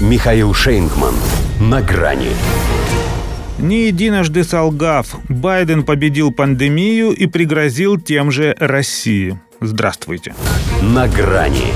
Михаил Шейнгман. На грани. Не единожды солгав, Байден победил пандемию и пригрозил тем же России. Здравствуйте. На грани.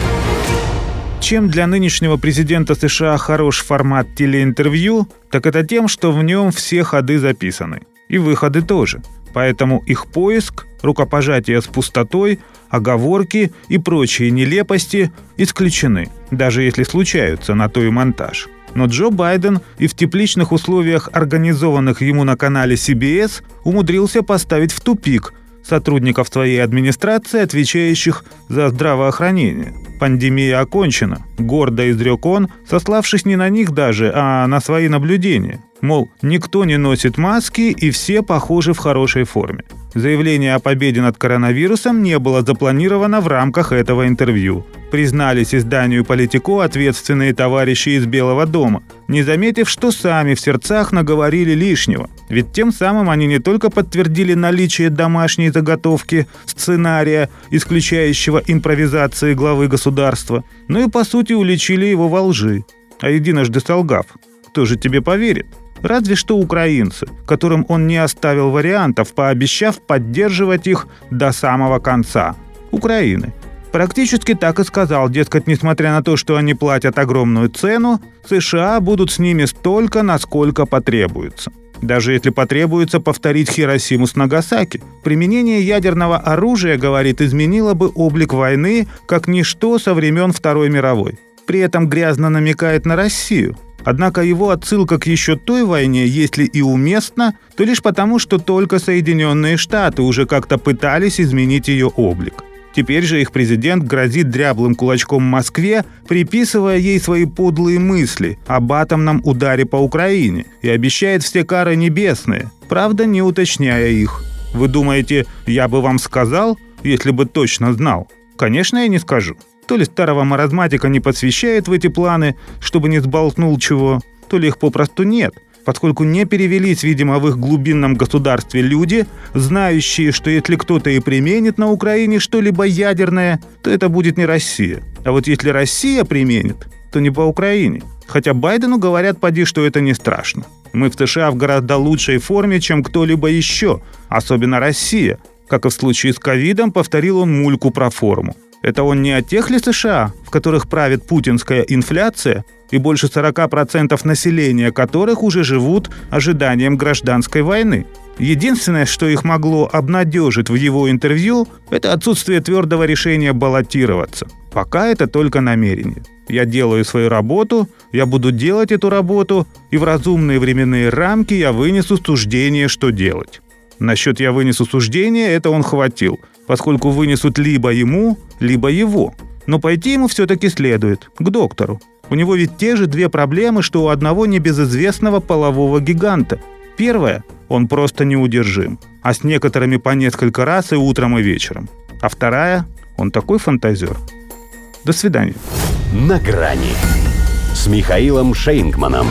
Чем для нынешнего президента США хорош формат телеинтервью, так это тем, что в нем все ходы записаны. И выходы тоже. Поэтому их поиск, рукопожатие с пустотой, оговорки и прочие нелепости исключены, даже если случаются на то и монтаж. Но Джо Байден и в тепличных условиях, организованных ему на канале CBS, умудрился поставить в тупик сотрудников твоей администрации, отвечающих за здравоохранение. Пандемия окончена, гордо изрек он, сославшись не на них даже, а на свои наблюдения. Мол, никто не носит маски и все похожи в хорошей форме. Заявление о победе над коронавирусом не было запланировано в рамках этого интервью. Признались изданию «Политико» ответственные товарищи из Белого дома, не заметив, что сами в сердцах наговорили лишнего. Ведь тем самым они не только подтвердили наличие домашней заготовки сценария, исключающего импровизации главы государства, но и по сути уличили его во лжи. А единожды солгав, кто же тебе поверит? Разве что украинцы, которым он не оставил вариантов, пообещав поддерживать их до самого конца. Украины. Практически так и сказал, дескать, несмотря на то, что они платят огромную цену, США будут с ними столько, насколько потребуется. Даже если потребуется повторить Хиросиму с Нагасаки. Применение ядерного оружия, говорит, изменило бы облик войны как ничто со времен Второй мировой. При этом грязно намекает на Россию. Однако его отсылка к еще той войне, если и уместна, то лишь потому, что только Соединенные Штаты уже как-то пытались изменить ее облик. Теперь же их президент грозит дряблым кулачком Москве, приписывая ей свои подлые мысли об атомном ударе по Украине и обещает все кары небесные, правда не уточняя их. Вы думаете, я бы вам сказал, если бы точно знал? Конечно, я не скажу. То ли старого маразматика не посвящает в эти планы, чтобы не сболтнул чего, то ли их попросту нет, поскольку не перевелись, видимо, в их глубинном государстве люди, знающие, что если кто-то и применит на Украине что-либо ядерное, то это будет не Россия. А вот если Россия применит, то не по Украине. Хотя Байдену говорят, поди, что это не страшно. Мы в США в гораздо лучшей форме, чем кто-либо еще, особенно Россия. Как и в случае с ковидом, повторил он мульку про форму. Это он не о тех ли США, в которых правит путинская инфляция, и больше 40% населения которых уже живут ожиданием гражданской войны. Единственное, что их могло обнадежить в его интервью, это отсутствие твердого решения баллотироваться. Пока это только намерение. Я делаю свою работу, я буду делать эту работу, и в разумные временные рамки я вынесу суждение, что делать. Насчет «я вынесу суждение» это он хватил, поскольку вынесут либо ему, либо его. Но пойти ему все-таки следует, к доктору. У него ведь те же две проблемы, что у одного небезызвестного полового гиганта. Первая – он просто неудержим, а с некоторыми по несколько раз и утром, и вечером. А вторая – он такой фантазер. До свидания. На грани с Михаилом Шейнгманом.